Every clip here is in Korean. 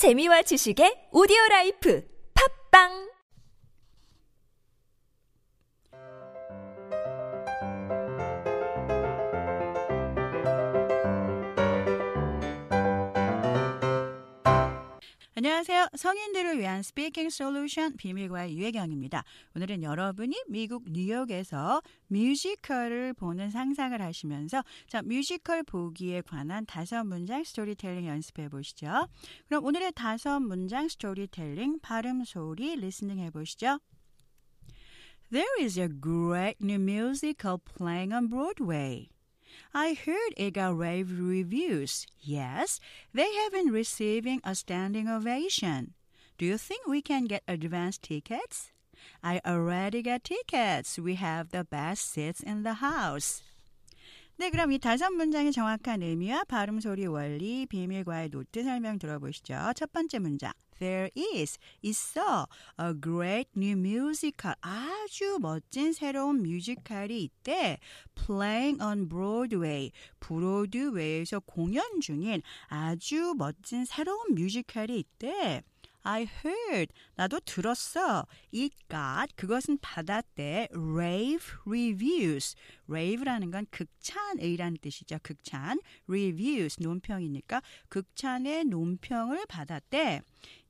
재미와 지식의 오디오 라이프. 팟빵 안녕하세요. 성인들을 위한 speaking solution 비밀과외 유혜경입니다. 오늘은 여러분이 미국 뉴욕에서 뮤지컬을 보는 상상을 하시면서 자, 뮤지컬 보기에 관한 다섯 문장 스토리텔링 연습해 보시죠. 그럼 오늘의 다섯 문장 스토리텔링 발음 소리 리스닝 해 보시죠. There is a great new musical playing on Broadway. I heard it got rave reviews. Yes, they have been receiving a standing ovation. Do you think we can get advance tickets? I already got tickets. We have the best seats in the house. 네, 그럼 이 다섯 문장의 정확한 의미와 발음 소리 원리, 비밀과의 노트 설명 들어보시죠. 첫 번째 문장. There is, 있어, a great new musical, 아주 멋진 새로운 뮤지컬이 있대. Playing on Broadway, 브로드웨이에서 공연 중인 아주 멋진 새로운 뮤지컬이 있대. I heard. 나도 들었어. It got. 그것은 받았대. rave reviews. rave라는 건 극찬의라는 뜻이죠. 극찬. reviews. 논평이니까 극찬의 논평을 받았대.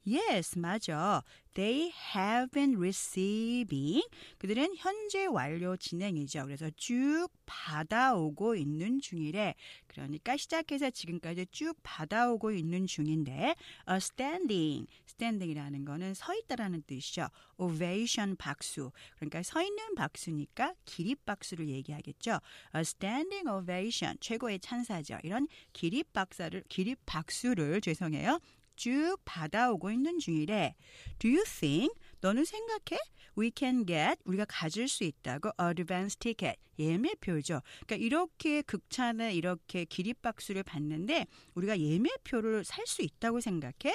Yes, 맞아. They have been receiving. 그들은 현재 완료 진행이죠. 그래서 쭉 받아오고 있는 중이래. 그러니까 시작해서 지금까지 쭉 받아오고 있는 중인데, a standing. standing이라는 거는 서 있다라는 뜻이죠. ovation 박수. 그러니까 서 있는 박수니까 기립 박수를 얘기하겠죠. a standing ovation. 최고의 찬사죠. 이런 기립 박사를 기립 박수를 죄송해요. 쭉 받아오고 있는 중이래. Do you think? 너는 생각해? We can get 우리가 가질 수 있다고 advance ticket 예매표죠. 그러니까 이렇게 극찬에 이렇게 기립박수를 받는데 우리가 예매표를 살 수 있다고 생각해?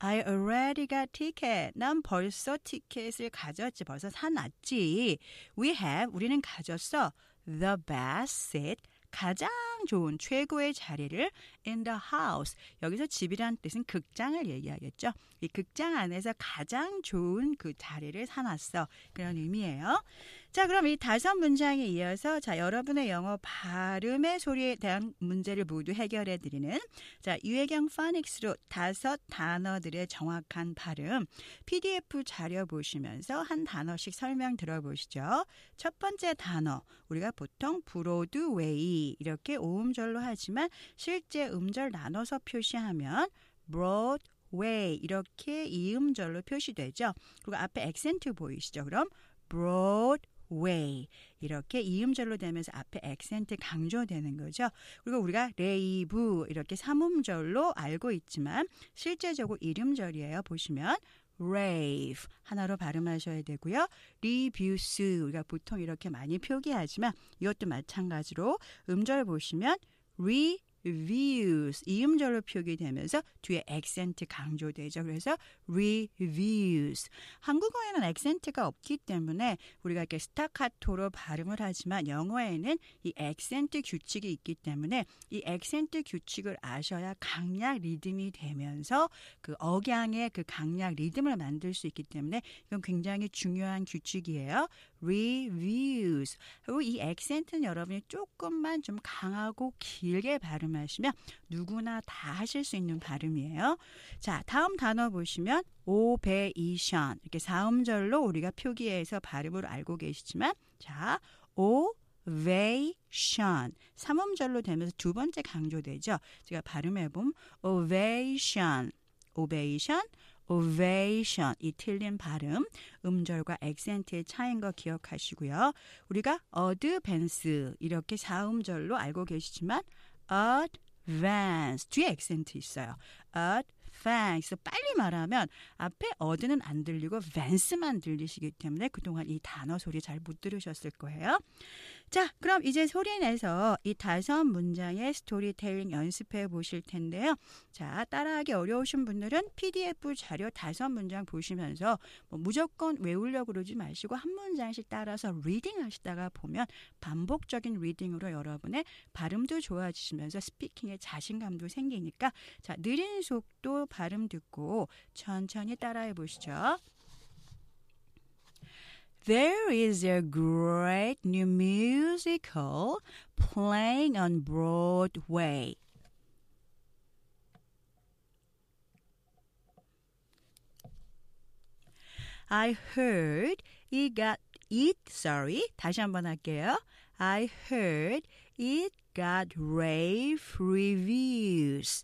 I already got ticket. 난 벌써 티켓을 가졌지. 벌써 사놨지. We have 우리는 가졌어. The best seat 가장 좋은 최고의 자리를 in the house. 여기서 집이란 뜻은 극장을 얘기하겠죠. 이 극장 안에서 가장 좋은 그 자리를 사놨어. 그런 의미예요. 자, 그럼 이 다섯 문장에 이어서 자, 여러분의 영어 발음의 소리에 대한 문제를 모두 해결해 드리는 자, 유해경 파닉스로 다섯 단어들의 정확한 발음 PDF 자료 보시면서 한 단어씩 설명 들어보시죠. 첫 번째 단어 우리가 보통 브로드웨이 이렇게 오음절로 하지만 실제 음절 나눠서 표시하면 broad 이렇게 이음절로 표시되죠. 그리고 앞에 액센트 보이시죠? 그럼 broad way 이렇게 이음절로 되면서 앞에 액센트 강조되는 거죠. 그리고 우리가 rave 이렇게 삼음절로 알고 있지만 실제적으로 이름절이에요. 보시면 rave 하나로 발음하셔야 되고요. rebu스 우리가 보통 이렇게 많이 표기하지만 이것도 마찬가지로 음절 보시면 re reviews 이음절로 표기 되면서 뒤에 액센트 강조되죠. 그래서 reviews 한국어에는 액센트가 없기 때문에 우리가 이렇게 스타카토로 발음을 하지만 영어에는 이 액센트 규칙이 있기 때문에 이 액센트 규칙을 아셔야 강약 리듬이 되면서 그 억양의 그 강약 리듬을 만들 수 있기 때문에 이건 굉장히 중요한 규칙이에요. Reviews. 그리고 이 액센트는 여러분이 조금만 좀 강하고 길게 발음하시면 누구나 다 하실 수 있는 발음이에요. 자, 다음 단어 보시면 ovation 이렇게 사음절로 우리가 표기해서 발음을 알고 계시지만 자, ovation. 삼음절로 되면서 두 번째 강조되죠. 제가 발음해 보면 ovation. ovation ovation 이 틀린 발음 음절과 액센트의 차이인 거 기억하시고요. 우리가 advance 이렇게 사음절로 알고 계시지만 advance 뒤에 액센트 있어요. advance 빨리 말하면 앞에 어드는 안 들리고 vance만 들리시기 때문에 그동안 이 단어 소리 잘 못 들으셨을 거예요. 자, 그럼 이제 소리 내서 이 다섯 문장의 스토리텔링 연습해 보실 텐데요. 자, 따라하기 어려우신 분들은 PDF 자료 다섯 문장 보시면서 뭐 무조건 외우려고 그러지 마시고 한 문장씩 따라서 reading 하시다가 보면 반복적인 reading으로 여러분의 발음도 좋아지시면서 speaking에 자신감도 생기니까 자, 느린 속도 발음 듣고 천천히 따라해 보시죠. There is a great new musical playing on Broadway. I heard it got it sorry 다시 한번 할게요. I heard it got rave reviews.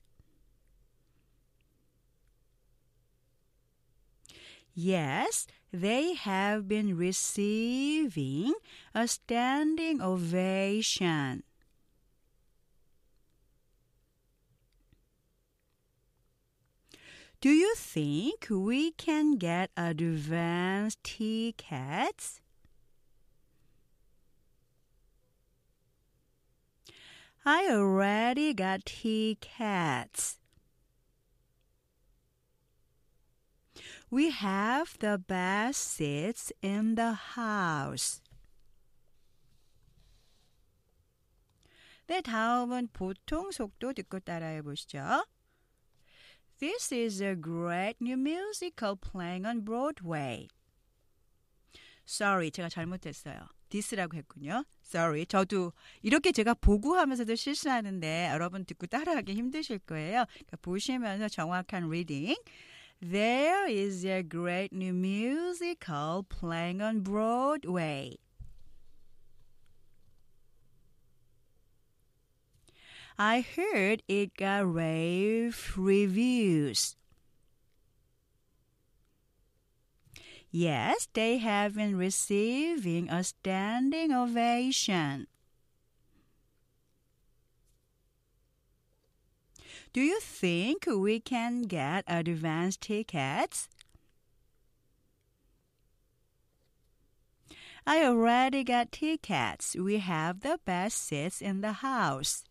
Yes, they have been receiving a standing ovation. Do you think we can get advance tickets? I already got tickets. We have the best seats in the house. 네, 다음은 보통 속도 듣고 따라해 보시죠. This is a great new musical playing on Broadway. Sorry, 제가 잘못했어요. this라고 했군요. Sorry, 저도 이렇게 제가 보고 하면서도 실수하는데 여러분 듣고 따라하기 힘드실 거예요. 그러니까 보시면서 정확한 reading. There is a great new musical playing on Broadway. I heard it got rave reviews. Yes, they have been receiving a standing ovation. Do you think we can get advance tickets? I already got tickets. We have the best seats in the house.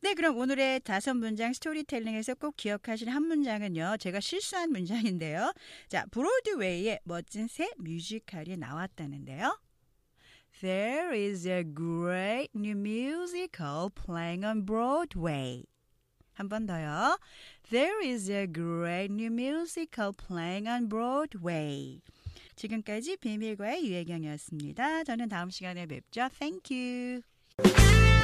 네, 그럼 오늘의 다섯 문장 스토리텔링에서 꼭 기억하실 한 문장은요. 제가 실수한 문장인데요. 자, 브로드웨이의 멋진 새 뮤지컬이 나왔다는데요. There is a great new musical playing on Broadway. 한 번 더요. There is a great new musical playing on Broadway. 지금까지 비밀과의 유혜경이었습니다. 저는 다음 시간에 뵙죠. Thank you.